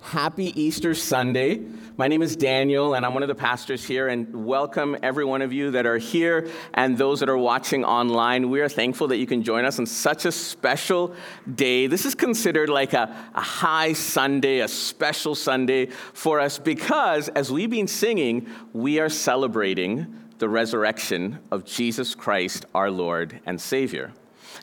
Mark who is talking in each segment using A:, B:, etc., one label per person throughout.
A: Happy Easter Sunday. My name is Daniel, and I'm one of the pastors here, and welcome every one of you that are here and those that are watching online. We are thankful that you can join us on such a special day. This is considered like a, a high Sunday, a special Sunday for us because, as we've been singing, we are celebrating the resurrection of Jesus Christ, our Lord and Savior.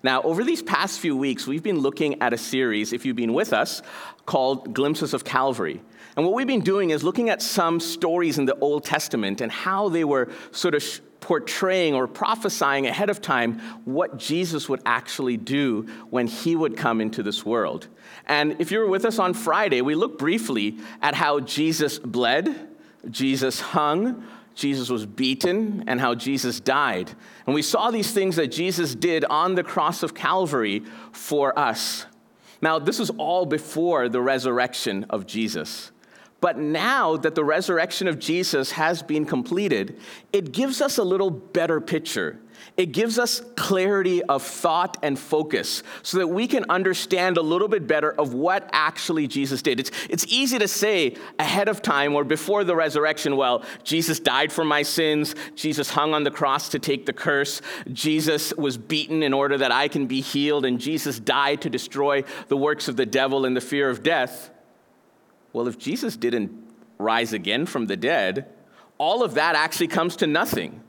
A: Now, over these past few weeks, we've been looking at a series, if you've been with us, called Glimpses of Calvary. And what we've been doing is looking at some stories in the Old Testament and how they were sort of portraying or prophesying ahead of time what Jesus would actually do when he would come into this world. And if you were with us on Friday, we looked briefly at how Jesus bled, Jesus hung, Jesus was beaten and how Jesus died. And we saw these things that Jesus did on the cross of Calvary for us. Now, this was all before the resurrection of Jesus. But now that the resurrection of Jesus has been completed, it gives us a little better picture it gives us clarity of thought and focus so that we can understand a little bit better of what actually Jesus did. It's, it's easy to say ahead of time or before the resurrection, well, Jesus died for my sins, Jesus hung on the cross to take the curse, Jesus was beaten in order that I can be healed, and Jesus died to destroy the works of the devil and the fear of death. Well, if Jesus didn't rise again from the dead, all of that actually comes to nothing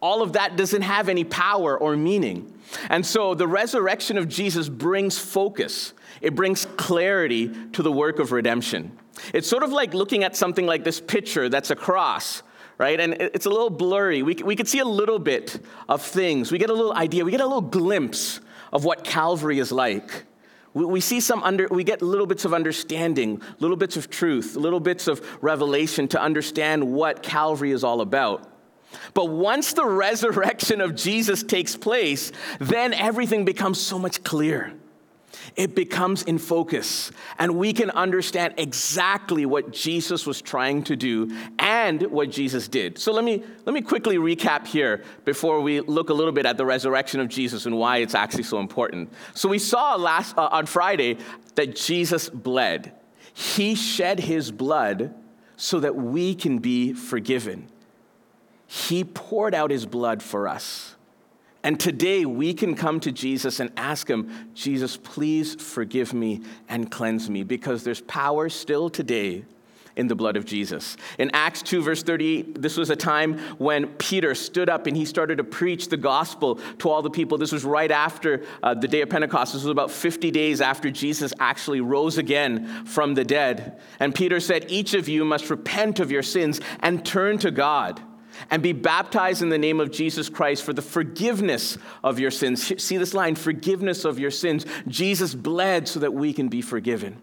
A: all of that doesn't have any power or meaning. And so the resurrection of Jesus brings focus, it brings clarity to the work of redemption. It's sort of like looking at something like this picture that's a cross, right? And it's a little blurry. We, we could see a little bit of things, we get a little idea, we get a little glimpse of what Calvary is like. We, see some under, we get little bits of understanding, little bits of truth, little bits of revelation to understand what Calvary is all about. But once the resurrection of Jesus takes place, then everything becomes so much clearer. It becomes in focus, and we can understand exactly what Jesus was trying to do and what Jesus did. So let me, let me quickly recap here before we look a little bit at the resurrection of Jesus and why it's actually so important. So we saw last uh, on Friday that Jesus bled. He shed his blood so that we can be forgiven. He poured out his blood for us. And today we can come to Jesus and ask him, Jesus, please forgive me and cleanse me, because there's power still today in the blood of Jesus. In Acts 2, verse 38, this was a time when Peter stood up and he started to preach the gospel to all the people. This was right after uh, the day of Pentecost. This was about 50 days after Jesus actually rose again from the dead. And Peter said, Each of you must repent of your sins and turn to God and be baptized in the name of Jesus Christ for the forgiveness of your sins. See this line forgiveness of your sins. Jesus bled so that we can be forgiven.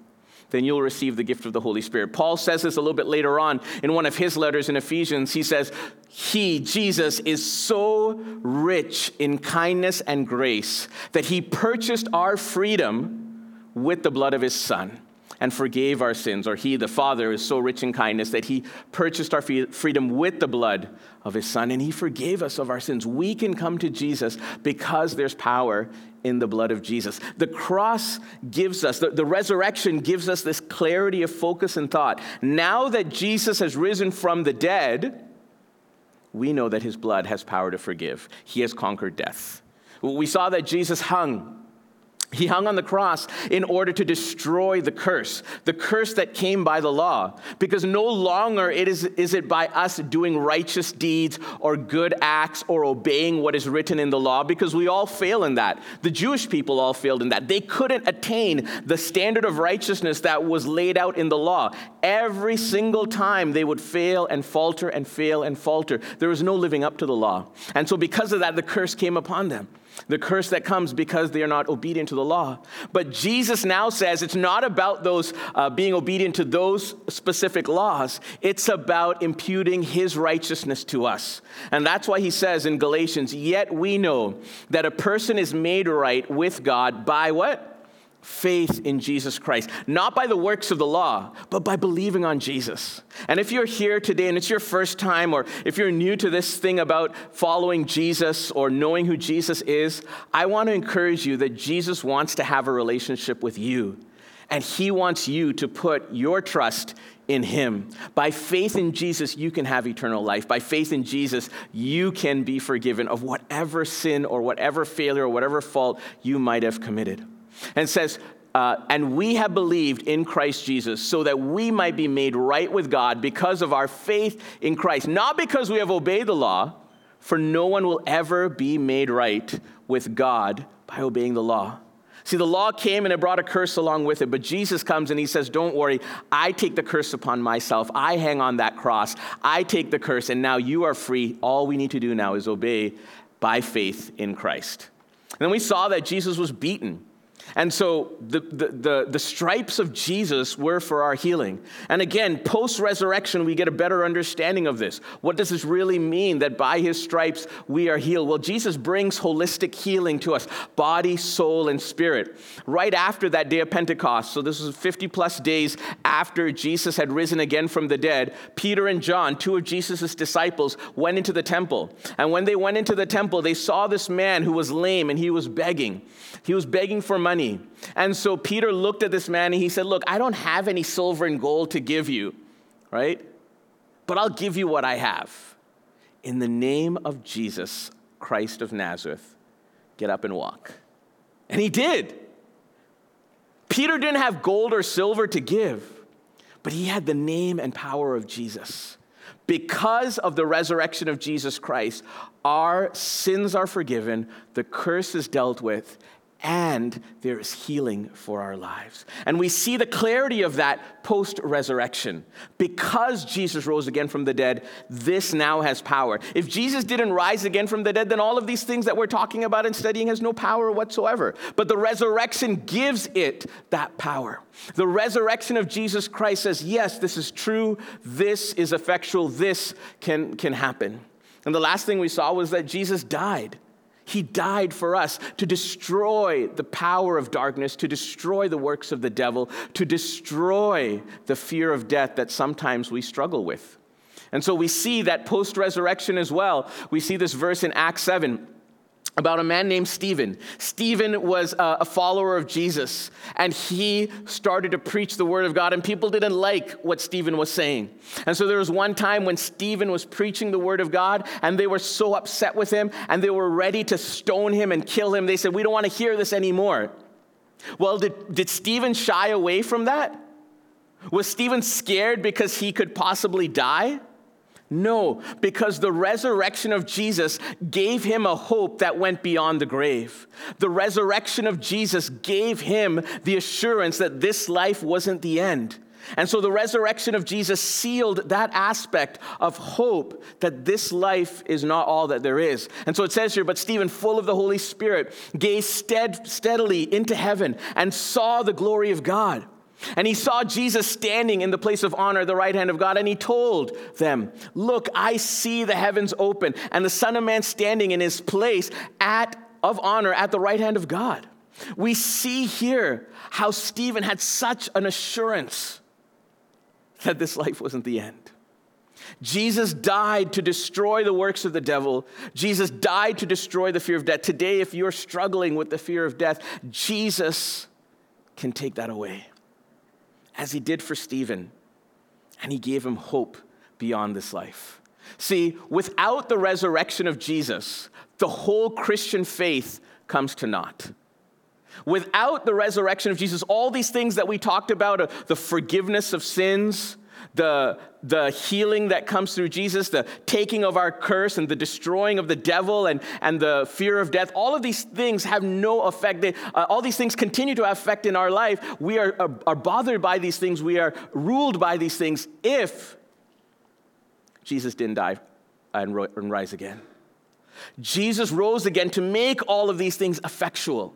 A: Then you'll receive the gift of the Holy Spirit. Paul says this a little bit later on in one of his letters in Ephesians. He says, He, Jesus, is so rich in kindness and grace that he purchased our freedom with the blood of his Son and forgave our sins, or He, the Father, is so rich in kindness that He purchased our freedom with the blood of His Son, and He forgave us of our sins. We can come to Jesus because there's power in the blood of Jesus. The cross gives us, the, the resurrection gives us this clarity of focus and thought. Now that Jesus has risen from the dead, we know that His blood has power to forgive. He has conquered death. We saw that Jesus hung he hung on the cross in order to destroy the curse, the curse that came by the law. Because no longer it is, is it by us doing righteous deeds or good acts or obeying what is written in the law, because we all fail in that. The Jewish people all failed in that. They couldn't attain the standard of righteousness that was laid out in the law. Every single time they would fail and falter and fail and falter. There was no living up to the law. And so, because of that, the curse came upon them the curse that comes because they are not obedient to the law. But Jesus now says it's not about those uh, being obedient to those specific laws, it's about imputing his righteousness to us. And that's why he says in Galatians, Yet we know that a person is made right with God by what? Faith in Jesus Christ, not by the works of the law, but by believing on Jesus. And if you're here today and it's your first time, or if you're new to this thing about following Jesus or knowing who Jesus is, I want to encourage you that Jesus wants to have a relationship with you. And He wants you to put your trust in Him. By faith in Jesus, you can have eternal life. By faith in Jesus, you can be forgiven of whatever sin or whatever failure or whatever fault you might have committed. And says, uh, and we have believed in Christ Jesus so that we might be made right with God because of our faith in Christ, not because we have obeyed the law, for no one will ever be made right with God by obeying the law. See, the law came and it brought a curse along with it, but Jesus comes and he says, Don't worry, I take the curse upon myself. I hang on that cross. I take the curse, and now you are free. All we need to do now is obey by faith in Christ. And then we saw that Jesus was beaten. And so the, the, the, the, stripes of Jesus were for our healing. And again, post resurrection, we get a better understanding of this. What does this really mean that by his stripes we are healed? Well, Jesus brings holistic healing to us body, soul, and spirit. Right after that day of Pentecost, so this was 50 plus days after Jesus had risen again from the dead, Peter and John, two of Jesus' disciples, went into the temple. And when they went into the temple, they saw this man who was lame and he was begging. He was begging for money. And so Peter looked at this man and he said, Look, I don't have any silver and gold to give you, right? But I'll give you what I have. In the name of Jesus, Christ of Nazareth, get up and walk. And he did. Peter didn't have gold or silver to give, but he had the name and power of Jesus. Because of the resurrection of Jesus Christ, our sins are forgiven, the curse is dealt with, and there is healing for our lives. And we see the clarity of that post resurrection. Because Jesus rose again from the dead, this now has power. If Jesus didn't rise again from the dead, then all of these things that we're talking about and studying has no power whatsoever. But the resurrection gives it that power. The resurrection of Jesus Christ says, yes, this is true, this is effectual, this can, can happen. And the last thing we saw was that Jesus died. He died for us to destroy the power of darkness, to destroy the works of the devil, to destroy the fear of death that sometimes we struggle with. And so we see that post resurrection as well. We see this verse in Acts 7 about a man named Stephen. Stephen was uh, a follower of Jesus, and he started to preach the word of God, and people didn't like what Stephen was saying. And so there was one time when Stephen was preaching the word of God, and they were so upset with him, and they were ready to stone him and kill him. They said, We don't want to hear this anymore. Well, did, did Stephen shy away from that? Was Stephen scared because he could possibly die? No, because the resurrection of Jesus gave him a hope that went beyond the grave. The resurrection of Jesus gave him the assurance that this life wasn't the end. And so the resurrection of Jesus sealed that aspect of hope that this life is not all that there is. And so it says here, but Stephen, full of the Holy Spirit, gazed stead- steadily into heaven and saw the glory of God and he saw Jesus standing in the place of honor the right hand of God, and he told them, Look, I see the heavens open, and the Son of Man standing in his place at, of honor at the right hand of God. We see here how Stephen had such an assurance that this life wasn't the end. Jesus died to destroy the works of the devil. Jesus died to destroy the fear of death. Today, if you're struggling with the fear of death, Jesus can take that away as he did for Stephen, and he gave him hope beyond this life. See, without the resurrection of Jesus, the whole Christian faith comes to naught. Without the resurrection of Jesus, all these things that we talked about uh, the forgiveness of sins, the, the healing that comes through Jesus, the taking of our curse and the destroying of the devil and, and the fear of death, all of these things have no effect. They, uh, all these things continue to have effect in our life. We are, are, are bothered by these things. We are ruled by these things if Jesus didn't die and, ro- and rise again. Jesus rose again to make all of these things effectual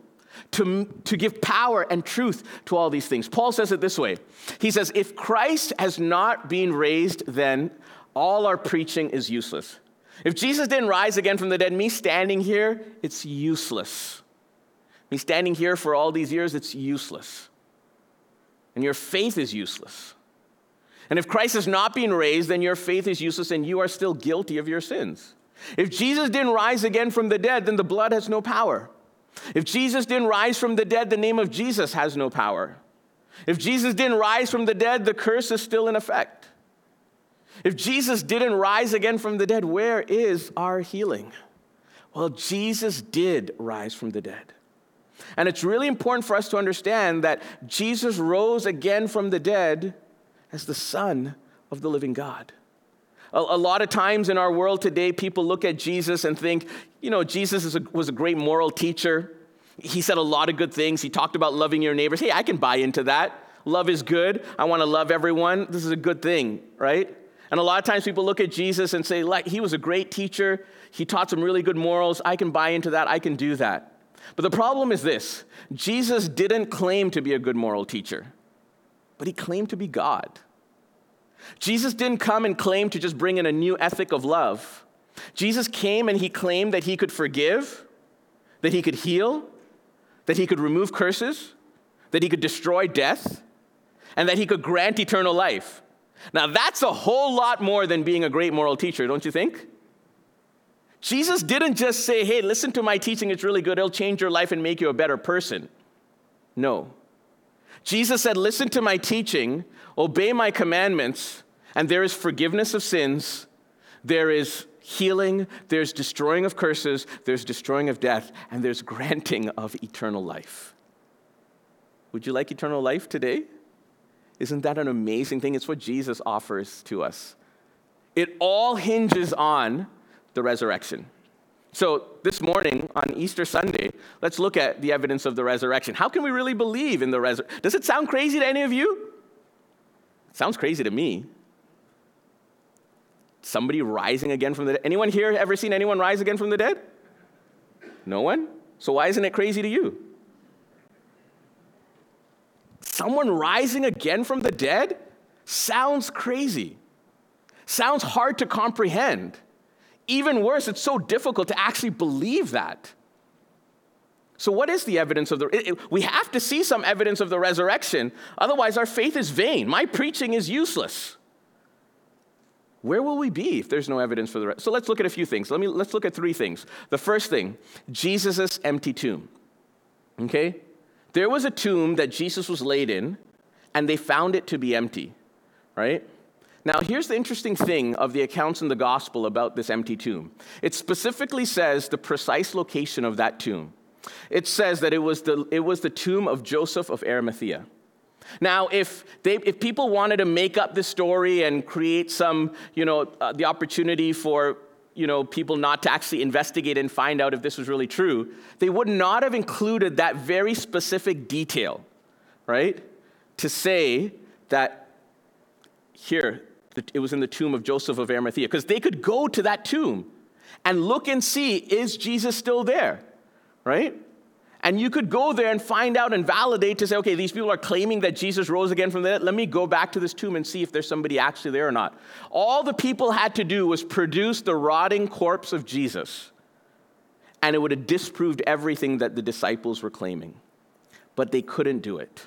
A: to, to give power and truth to all these things. Paul says it this way He says, If Christ has not been raised, then all our preaching is useless. If Jesus didn't rise again from the dead, me standing here, it's useless. Me standing here for all these years, it's useless. And your faith is useless. And if Christ has not been raised, then your faith is useless and you are still guilty of your sins. If Jesus didn't rise again from the dead, then the blood has no power. If Jesus didn't rise from the dead, the name of Jesus has no power. If Jesus didn't rise from the dead, the curse is still in effect. If Jesus didn't rise again from the dead, where is our healing? Well, Jesus did rise from the dead. And it's really important for us to understand that Jesus rose again from the dead as the Son of the living God. A, a lot of times in our world today, people look at Jesus and think, you know, Jesus a, was a great moral teacher. He said a lot of good things. He talked about loving your neighbors. Hey, I can buy into that. Love is good. I want to love everyone. This is a good thing, right? And a lot of times people look at Jesus and say, like, he was a great teacher. He taught some really good morals. I can buy into that. I can do that. But the problem is this Jesus didn't claim to be a good moral teacher, but he claimed to be God. Jesus didn't come and claim to just bring in a new ethic of love. Jesus came and he claimed that he could forgive, that he could heal, that he could remove curses, that he could destroy death, and that he could grant eternal life. Now, that's a whole lot more than being a great moral teacher, don't you think? Jesus didn't just say, hey, listen to my teaching, it's really good, it'll change your life and make you a better person. No. Jesus said, listen to my teaching, obey my commandments, and there is forgiveness of sins, there is healing, there's destroying of curses, there's destroying of death, and there's granting of eternal life. Would you like eternal life today? Isn't that an amazing thing? It's what Jesus offers to us. It all hinges on the resurrection. So, this morning on Easter Sunday, let's look at the evidence of the resurrection. How can we really believe in the resurrection? Does it sound crazy to any of you? Sounds crazy to me. Somebody rising again from the dead. Anyone here ever seen anyone rise again from the dead? No one? So, why isn't it crazy to you? Someone rising again from the dead sounds crazy, sounds hard to comprehend. Even worse, it's so difficult to actually believe that. So, what is the evidence of the? It, it, we have to see some evidence of the resurrection, otherwise, our faith is vain. My preaching is useless. Where will we be if there's no evidence for the? So let's look at a few things. Let me let's look at three things. The first thing, Jesus' empty tomb. Okay, there was a tomb that Jesus was laid in, and they found it to be empty. Right. Now, here's the interesting thing of the accounts in the gospel about this empty tomb it specifically says the precise location of that tomb. It says that it was the, it was the tomb of Joseph of Arimathea. Now, if, they, if people wanted to make up this story and create some, you know, uh, the opportunity for, you know, people not to actually investigate and find out if this was really true, they would not have included that very specific detail, right? To say that here, it was in the tomb of Joseph of Arimathea, because they could go to that tomb and look and see, is Jesus still there? Right? And you could go there and find out and validate to say, okay, these people are claiming that Jesus rose again from the dead. Let me go back to this tomb and see if there's somebody actually there or not. All the people had to do was produce the rotting corpse of Jesus, and it would have disproved everything that the disciples were claiming. But they couldn't do it.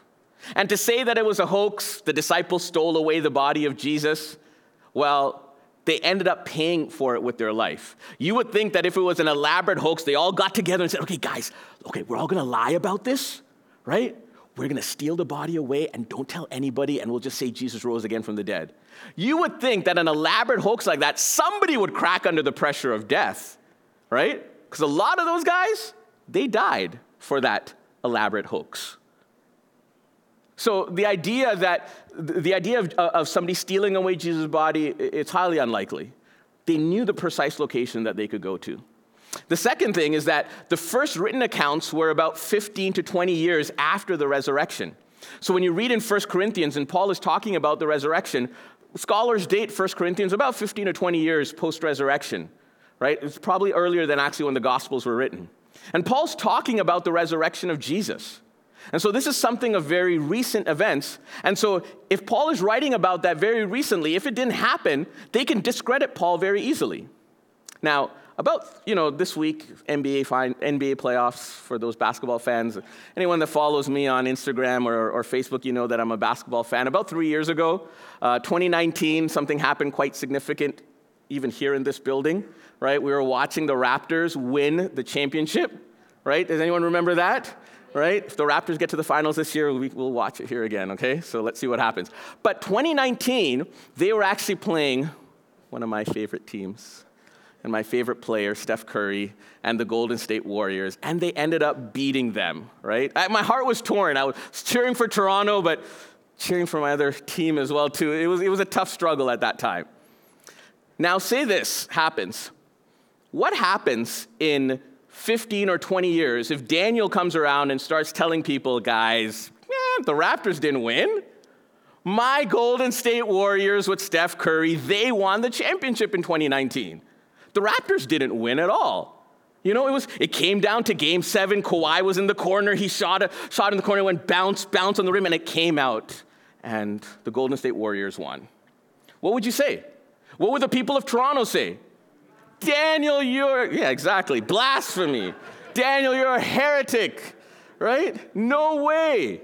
A: And to say that it was a hoax, the disciples stole away the body of Jesus, well, they ended up paying for it with their life. You would think that if it was an elaborate hoax, they all got together and said, okay, guys, okay, we're all gonna lie about this, right? We're gonna steal the body away and don't tell anybody, and we'll just say Jesus rose again from the dead. You would think that an elaborate hoax like that, somebody would crack under the pressure of death, right? Because a lot of those guys, they died for that elaborate hoax. So the idea that the idea of, of somebody stealing away Jesus' body, it's highly unlikely. They knew the precise location that they could go to. The second thing is that the first written accounts were about 15 to 20 years after the resurrection. So when you read in 1 Corinthians and Paul is talking about the resurrection, scholars date 1 Corinthians about 15 or 20 years post resurrection, right? It's probably earlier than actually when the Gospels were written. And Paul's talking about the resurrection of Jesus. And so this is something of very recent events. And so if Paul is writing about that very recently, if it didn't happen, they can discredit Paul very easily. Now, about you know this week NBA fine, NBA playoffs for those basketball fans. Anyone that follows me on Instagram or, or Facebook, you know that I'm a basketball fan. About three years ago, uh, 2019, something happened quite significant, even here in this building. Right, we were watching the Raptors win the championship. Right? Does anyone remember that? Right? If the Raptors get to the finals this year, we, will watch it here again, okay? So let's see what happens. But 2019, they were actually playing one of my favorite teams and my favorite player, Steph Curry, and the Golden State Warriors, and they ended up beating them, right? I, my heart was torn. I was cheering for Toronto, but cheering for my other team as well, too. It was, it was a tough struggle at that time. Now, say this happens. What happens in 15 or 20 years if Daniel comes around and starts telling people, guys, eh, the Raptors didn't win? My Golden State Warriors with Steph Curry, they won the championship in 2019. The Raptors didn't win at all. You know, it was it came down to game seven. Kawhi was in the corner. He shot a shot in the corner, went bounce, bounce on the rim, and it came out. And the Golden State Warriors won. What would you say? What would the people of Toronto say? Daniel, you're yeah, exactly. Blasphemy. Daniel, you're a heretic, right? No way.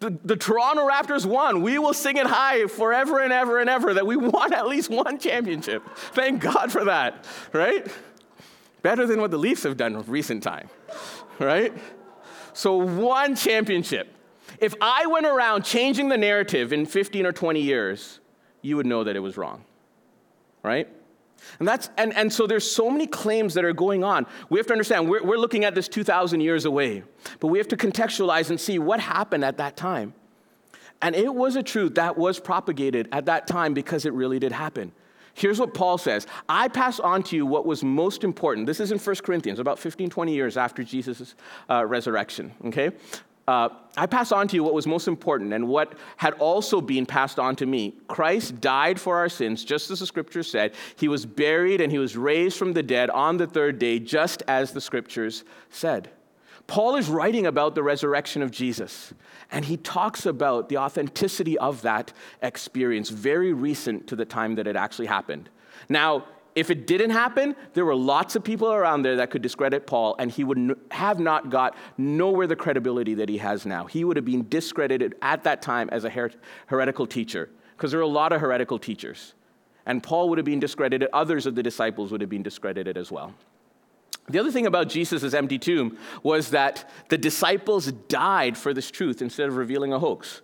A: The, the Toronto Raptors won. We will sing it high forever and ever and ever that we won at least one championship. Thank God for that, right? Better than what the Leafs have done in recent time, right? So, one championship. If I went around changing the narrative in 15 or 20 years, you would know that it was wrong, right? And, that's, and, and so there's so many claims that are going on. We have to understand, we're, we're looking at this 2,000 years away, but we have to contextualize and see what happened at that time. And it was a truth that was propagated at that time because it really did happen. Here's what Paul says I pass on to you what was most important. This is in 1 Corinthians, about 15, 20 years after Jesus' uh, resurrection, okay? Uh, I pass on to you what was most important and what had also been passed on to me. Christ died for our sins, just as the scriptures said. He was buried and he was raised from the dead on the third day, just as the scriptures said. Paul is writing about the resurrection of Jesus, and he talks about the authenticity of that experience, very recent to the time that it actually happened. Now, if it didn't happen, there were lots of people around there that could discredit Paul, and he would have not got nowhere the credibility that he has now. He would have been discredited at that time as a her- heretical teacher, because there were a lot of heretical teachers. And Paul would have been discredited, others of the disciples would have been discredited as well. The other thing about Jesus' empty tomb was that the disciples died for this truth instead of revealing a hoax.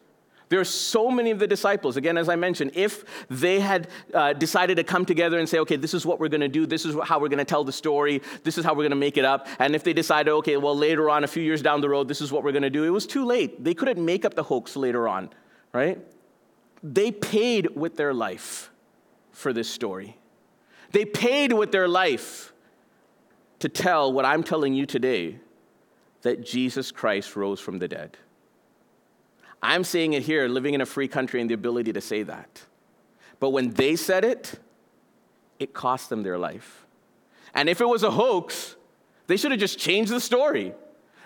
A: There are so many of the disciples, again, as I mentioned, if they had uh, decided to come together and say, okay, this is what we're going to do, this is how we're going to tell the story, this is how we're going to make it up, and if they decided, okay, well, later on, a few years down the road, this is what we're going to do, it was too late. They couldn't make up the hoax later on, right? They paid with their life for this story. They paid with their life to tell what I'm telling you today that Jesus Christ rose from the dead. I'm saying it here, living in a free country, and the ability to say that. But when they said it, it cost them their life. And if it was a hoax, they should have just changed the story.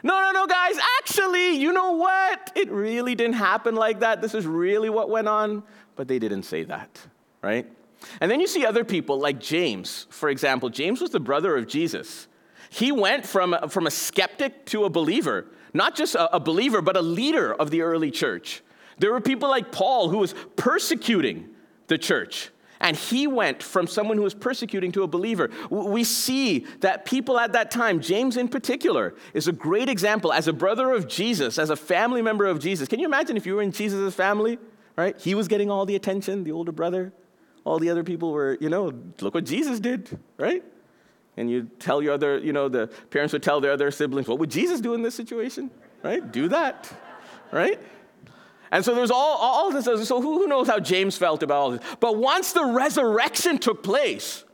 A: No, no, no, guys, actually, you know what? It really didn't happen like that. This is really what went on. But they didn't say that, right? And then you see other people like James, for example. James was the brother of Jesus. He went from, from a skeptic to a believer not just a, a believer, but a leader of the early church. There were people like Paul who was persecuting the church. And he went from someone who was persecuting to a believer. We see that people at that time, James in particular, is a great example as a brother of Jesus, as a family member of Jesus. Can you imagine if you were in Jesus' family, right? He was getting all the attention, the older brother. All the other people were, you know, look what Jesus did, right? And you tell your other, you know, the parents would tell their other siblings, what would Jesus do in this situation? Right? Do that, right? And so there's all, all this. So who knows how James felt about all this? But once the resurrection took place,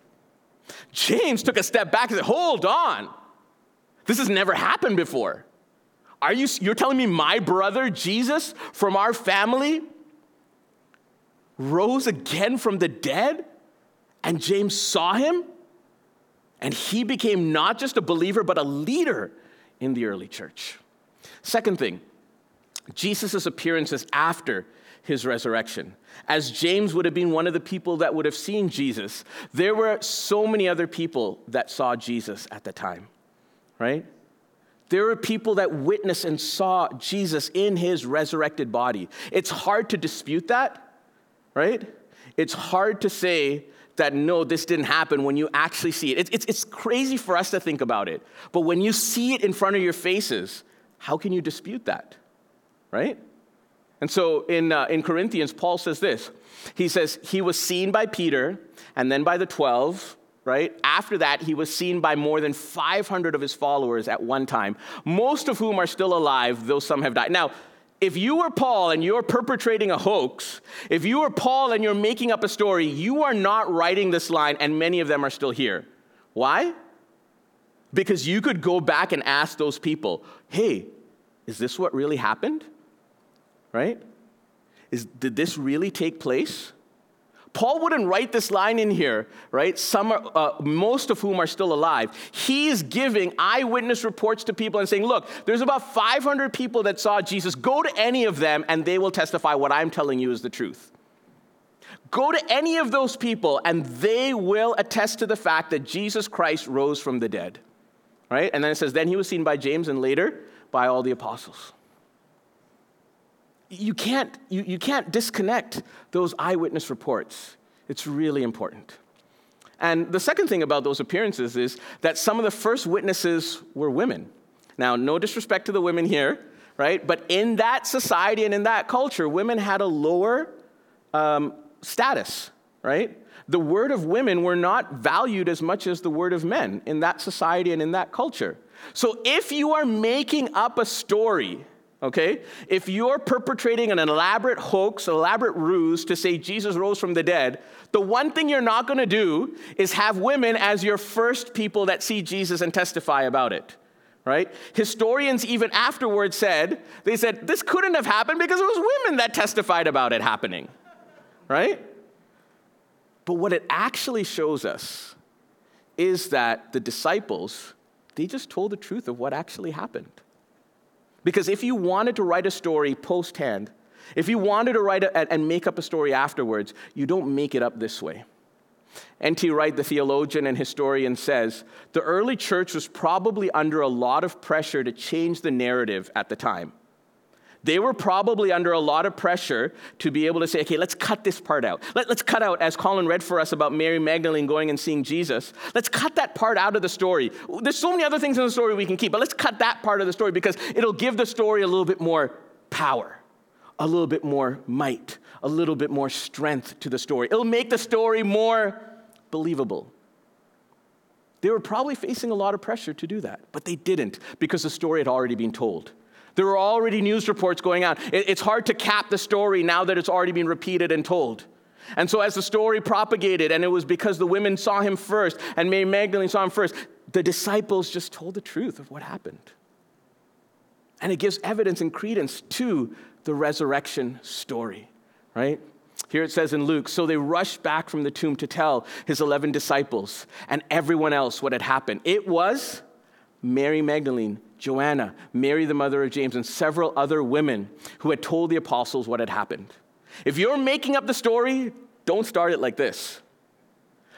A: James took a step back and said, hold on. This has never happened before. Are you, you're telling me my brother Jesus from our family rose again from the dead? And James saw him? And he became not just a believer, but a leader in the early church. Second thing, Jesus' appearances after his resurrection. As James would have been one of the people that would have seen Jesus, there were so many other people that saw Jesus at the time, right? There were people that witnessed and saw Jesus in his resurrected body. It's hard to dispute that, right? It's hard to say that no, this didn't happen when you actually see it. It's, it's, it's crazy for us to think about it. But when you see it in front of your faces, how can you dispute that? Right? And so in, uh, in Corinthians, Paul says this. He says, He was seen by Peter and then by the 12, right? After that, he was seen by more than 500 of his followers at one time, most of whom are still alive, though some have died. Now, if you were Paul and you're perpetrating a hoax, if you were Paul and you're making up a story, you are not writing this line, and many of them are still here. Why? Because you could go back and ask those people, hey, is this what really happened? Right? Is, did this really take place? Paul wouldn't write this line in here, right? Some are, uh, most of whom are still alive. He's giving eyewitness reports to people and saying, look, there's about 500 people that saw Jesus. Go to any of them and they will testify what I'm telling you is the truth. Go to any of those people and they will attest to the fact that Jesus Christ rose from the dead, right? And then it says, then he was seen by James and later by all the apostles you can't, you, you can't disconnect those eyewitness reports. It's really important. And the second thing about those appearances is that some of the first witnesses were women. Now, no disrespect to the women here, right? But in that society and in that culture, women had a lower um, status, right? The word of women were not valued as much as the word of men in that society and in that culture. So if you are making up a story okay? If you're perpetrating an elaborate hoax, elaborate ruse to say Jesus rose from the dead, the one thing you're not gonna do is have women as your first people that see Jesus and testify about it. Right? Historians even afterwards said, they said, this couldn't have happened because it was women that testified about it happening. Right? But what it actually shows us is that the disciples, they just told the truth of what actually happened. Because if you wanted to write a story post hand, if you wanted to write a, and make up a story afterwards, you don't make it up this way. N.T. Wright, the theologian and historian, says the early church was probably under a lot of pressure to change the narrative at the time. They were probably under a lot of pressure to be able to say, okay, let's cut this part out. Let, us cut out, as Colin read for us about Mary Magdalene going and seeing Jesus, let's cut that part out of the story. There's so many other things in the story we can keep, but let's cut that part of the story because it'll give the story a little bit more power, a little bit more might, a little bit more strength to the story. It'll make the story more believable. They were probably facing a lot of pressure to do that, but they didn't because the story had already been told. There were already news reports going on. It's hard to cap the story now that it's already been repeated and told. And so, as the story propagated, and it was because the women saw him first and Mary Magdalene saw him first, the disciples just told the truth of what happened. And it gives evidence and credence to the resurrection story, right? Here it says in Luke, so they rushed back from the tomb to tell his 11 disciples and everyone else what had happened. It was Mary Magdalene, Joanna, Mary, the mother of James, and several other women who had told the apostles what had happened. If you're making up the story, don't start it like this.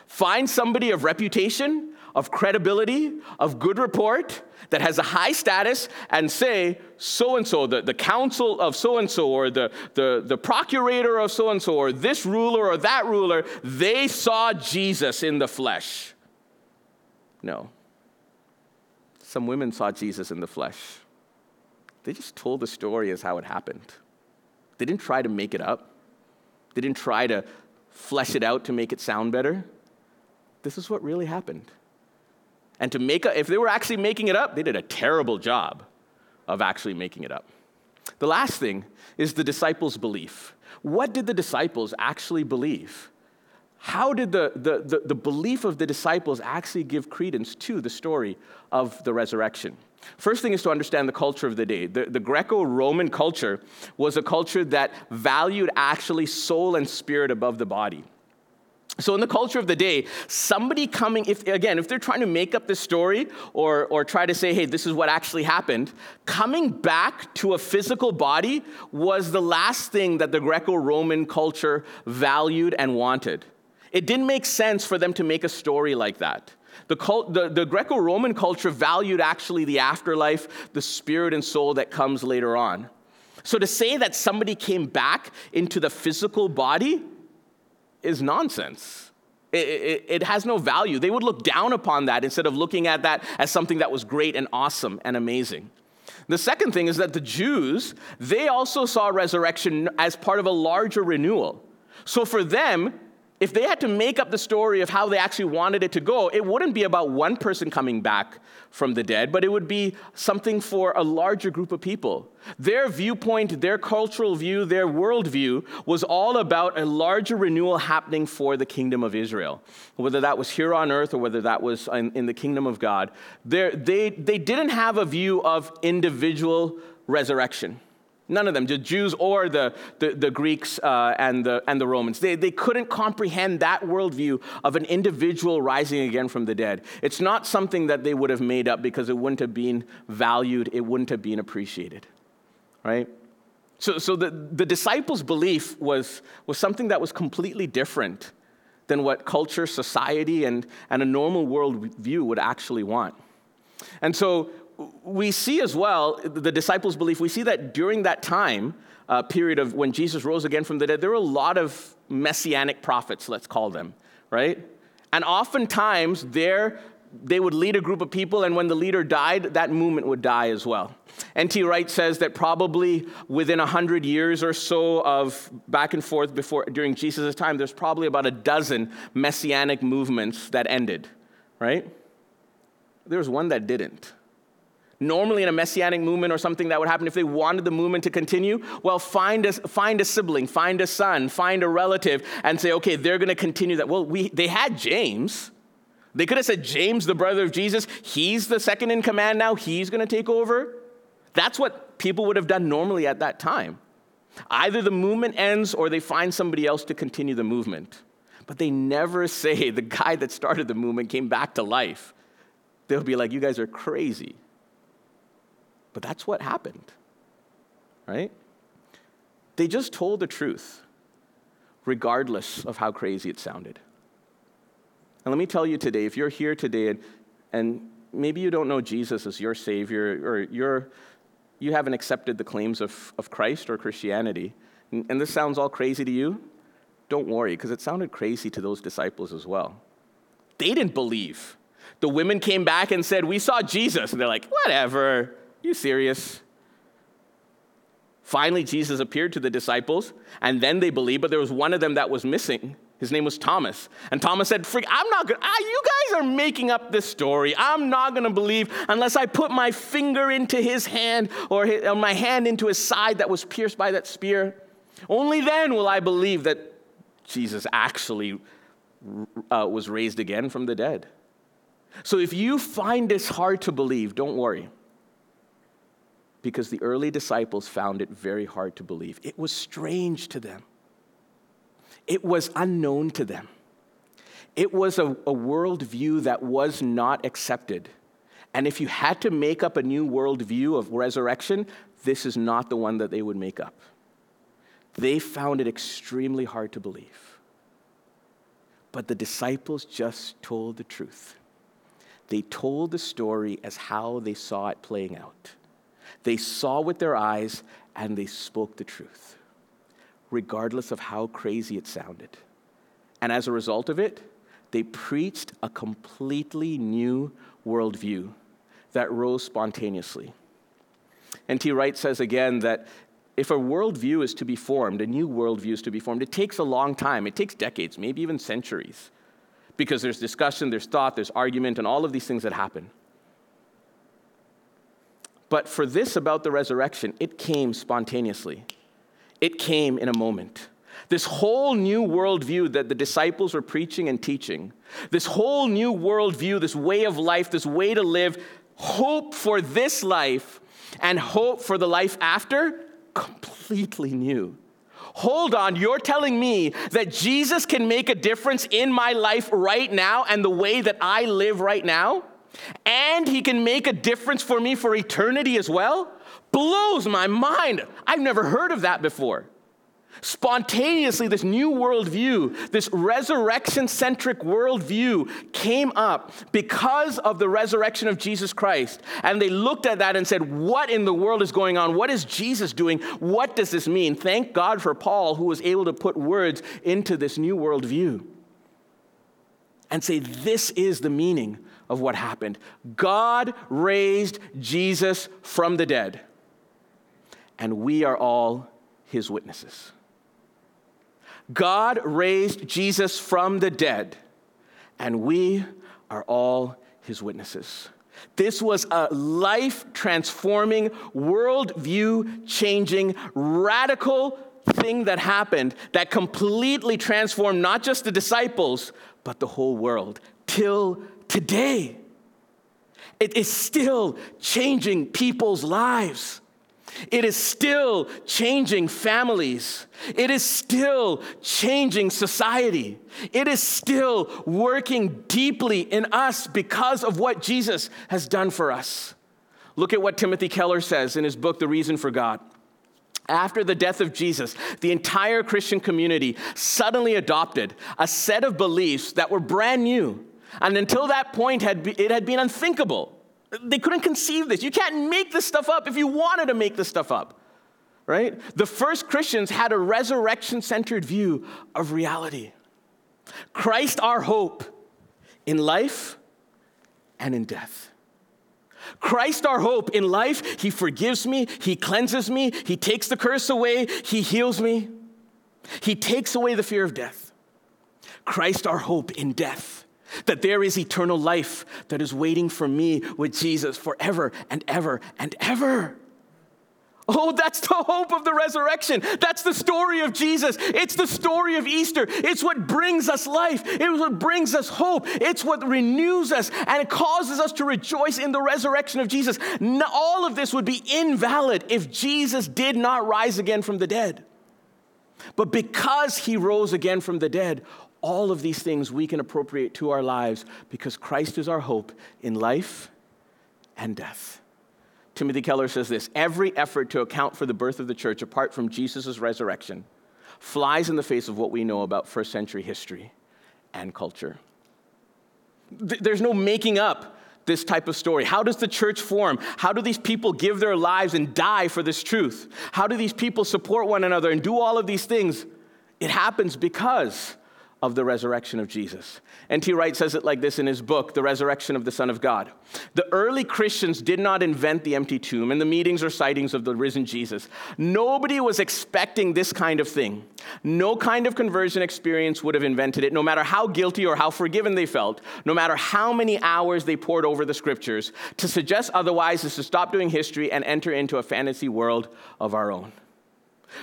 A: Find somebody of reputation, of credibility, of good report that has a high status and say, so and so, the council of so and so, or the, the, the procurator of so and so, or this ruler or that ruler, they saw Jesus in the flesh. No. Some women saw Jesus in the flesh. They just told the story as how it happened. They didn't try to make it up, they didn't try to flesh it out to make it sound better. This is what really happened. And to make a, if they were actually making it up, they did a terrible job of actually making it up. The last thing is the disciples' belief. What did the disciples actually believe? How did the, the, the, the, belief of the disciples actually give credence to the story of the resurrection? First thing is to understand the culture of the day. The, the Greco Roman culture was a culture that valued actually soul and spirit above the body. So, in the culture of the day, somebody coming, if again, if they're trying to make up this story or, or try to say, hey, this is what actually happened, coming back to a physical body was the last thing that the Greco Roman culture valued and wanted. It didn't make sense for them to make a story like that. The, cult, the, the Greco Roman culture valued actually the afterlife, the spirit and soul that comes later on. So to say that somebody came back into the physical body is nonsense. It, it, it, has no value. They would look down upon that instead of looking at that as something that was great and awesome and amazing. The second thing is that the Jews, they also saw resurrection as part of a larger renewal. So for them, if they had to make up the story of how they actually wanted it to go, it wouldn't be about one person coming back from the dead, but it would be something for a larger group of people. Their viewpoint, their cultural view, their worldview was all about a larger renewal happening for the kingdom of Israel. Whether that was here on earth or whether that was in, in the kingdom of God, they, they didn't have a view of individual resurrection. None of them, the Jews or the, the, the Greeks uh, and, the, and the Romans. They, they couldn't comprehend that worldview of an individual rising again from the dead. It's not something that they would have made up because it wouldn't have been valued, it wouldn't have been appreciated, right? So, so the, the disciples' belief was, was something that was completely different than what culture, society, and, and a normal world view would actually want. And so we see as well the disciples' belief, we see that during that time uh, period of when Jesus rose again from the dead, there were a lot of messianic prophets, let's call them, right? And oftentimes there they would lead a group of people, and when the leader died, that movement would die as well. N.T. Wright says that probably within a hundred years or so of back and forth before during Jesus' time, there's probably about a dozen messianic movements that ended, right? There was one that didn't. Normally, in a messianic movement or something that would happen, if they wanted the movement to continue, well, find a, find a sibling, find a son, find a relative, and say, okay, they're going to continue that. Well, we, they had James. They could have said, James, the brother of Jesus, he's the second in command now, he's going to take over. That's what people would have done normally at that time. Either the movement ends or they find somebody else to continue the movement. But they never say the guy that started the movement came back to life. They'll be like, you guys are crazy. But that's what happened, right? They just told the truth, regardless of how crazy it sounded. And let me tell you today if you're here today and, and maybe you don't know Jesus as your Savior or you're, you haven't accepted the claims of, of Christ or Christianity, and, and this sounds all crazy to you, don't worry, because it sounded crazy to those disciples as well. They didn't believe. The women came back and said, We saw Jesus. And they're like, Whatever. You serious? Finally, Jesus appeared to the disciples, and then they believed, but there was one of them that was missing. His name was Thomas. And Thomas said, Freak, I'm not gonna, ah, you guys are making up this story. I'm not gonna believe unless I put my finger into his hand or, his, or my hand into his side that was pierced by that spear. Only then will I believe that Jesus actually uh, was raised again from the dead. So if you find this hard to believe, don't worry because the early disciples found it very hard to believe. It was strange to them, it was unknown to them. It was a, a worldview that was not accepted. And if you had to make up a new worldview of resurrection, this is not the one that they would make up. They found it extremely hard to believe. But the disciples just told the truth. They told the story as how they saw it playing out. They saw with their eyes and they spoke the truth, regardless of how crazy it sounded. And as a result of it, they preached a completely new worldview that rose spontaneously. N.T. Wright says again that if a worldview is to be formed, a new worldview is to be formed, it takes a long time. It takes decades, maybe even centuries, because there's discussion, there's thought, there's argument, and all of these things that happen. But for this about the resurrection, it came spontaneously. It came in a moment. This whole new worldview that the disciples were preaching and teaching, this whole new worldview, this way of life, this way to live, hope for this life and hope for the life after, completely new. Hold on, you're telling me that Jesus can make a difference in my life right now and the way that I live right now? And he can make a difference for me for eternity as well, blows my mind. I've never heard of that before. Spontaneously, this new worldview, this resurrection centric worldview came up because of the resurrection of Jesus Christ. And they looked at that and said, What in the world is going on? What is Jesus doing? What does this mean? Thank God for Paul, who was able to put words into this new worldview and say, This is the meaning of what happened. God raised Jesus from the dead, and we are all his witnesses. God raised Jesus from the dead, and we are all his witnesses. This was a life transforming, world-view changing, radical thing that happened that completely transformed not just the disciples, but the whole world till today. It is still changing people's lives. It is still changing families. It is still changing society. It is still working deeply in us because of what Jesus has done for us. Look at what Timothy Keller says in his book, The Reason for God. After the death of Jesus, the entire Christian community suddenly adopted a set of beliefs that were brand new. And until that point, it had been unthinkable. They couldn't conceive this. You can't make this stuff up if you wanted to make this stuff up, right? The first Christians had a resurrection centered view of reality. Christ, our hope in life and in death. Christ, our hope in life, He forgives me, He cleanses me, He takes the curse away, He heals me, He takes away the fear of death. Christ, our hope in death that there is eternal life that is waiting for me with Jesus forever and ever and ever. Oh, that's the hope of the resurrection. That's the story of Jesus. It's the story of Easter. It's what brings us life. It's what brings us hope. It's what renews us and causes us to rejoice in the resurrection of Jesus. All of this would be invalid if Jesus did not rise again from the dead. But because he rose again from the dead, all of these things we can appropriate to our lives because Christ is our hope in life and death. Timothy Keller says this every effort to account for the birth of the church apart from Jesus' resurrection flies in the face of what we know about first century history and culture. There's no making up this type of story. How does the church form? How do these people give their lives and die for this truth? How do these people support one another and do all of these things? It happens because of the resurrection of Jesus. N.T. Wright says it like this in his book, The Resurrection of the Son of God. The early Christians did not invent the empty tomb and the meetings or sightings of the risen Jesus. Nobody was expecting this kind of thing. No kind of conversion experience would have invented it, no matter how guilty or how forgiven they felt, no matter how many hours they poured over the scriptures. To suggest otherwise is to stop doing history and enter into a fantasy world of our own.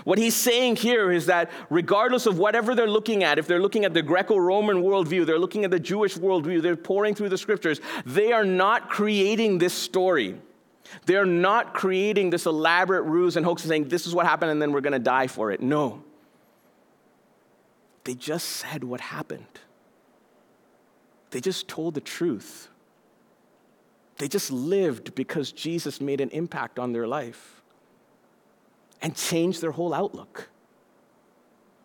A: What he's saying here is that regardless of whatever they're looking at, if they're looking at the Greco Roman worldview, they're looking at the Jewish worldview, they're pouring through the scriptures, they are not creating this story. They're not creating this elaborate ruse and hoax and saying, this is what happened and then we're going to die for it. No. They just said what happened. They just told the truth. They just lived because Jesus made an impact on their life and change their whole outlook.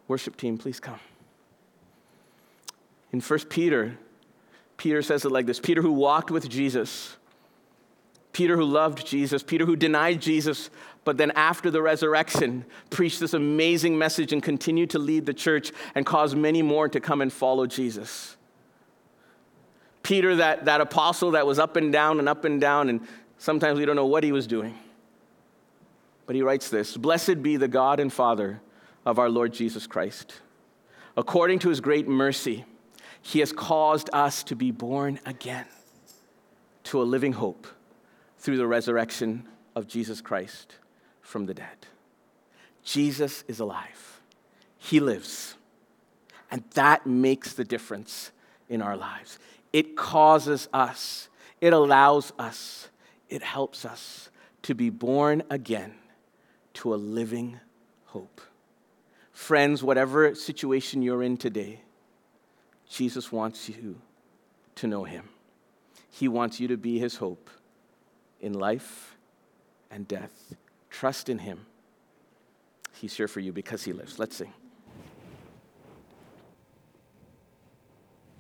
A: Worship team, please come. In 1 Peter, Peter says it like this Peter, who walked with Jesus, Peter, who loved Jesus, Peter, who denied Jesus, but then after the resurrection, preached this amazing message and continued to lead the church and caused many more to come and follow Jesus. Peter, that, that apostle that was up and down and up and down, and sometimes we don't know what he was doing. But he writes this Blessed be the God and Father of our Lord Jesus Christ. According to his great mercy, he has caused us to be born again to a living hope through the resurrection of Jesus Christ from the dead. Jesus is alive, he lives. And that makes the difference in our lives. It causes us, it allows us, it helps us to be born again to a living hope. Friends, whatever situation you're in today, Jesus wants you to know him. He wants you to be his hope in life and death. Trust in him. He's here for you because he lives. Let's sing.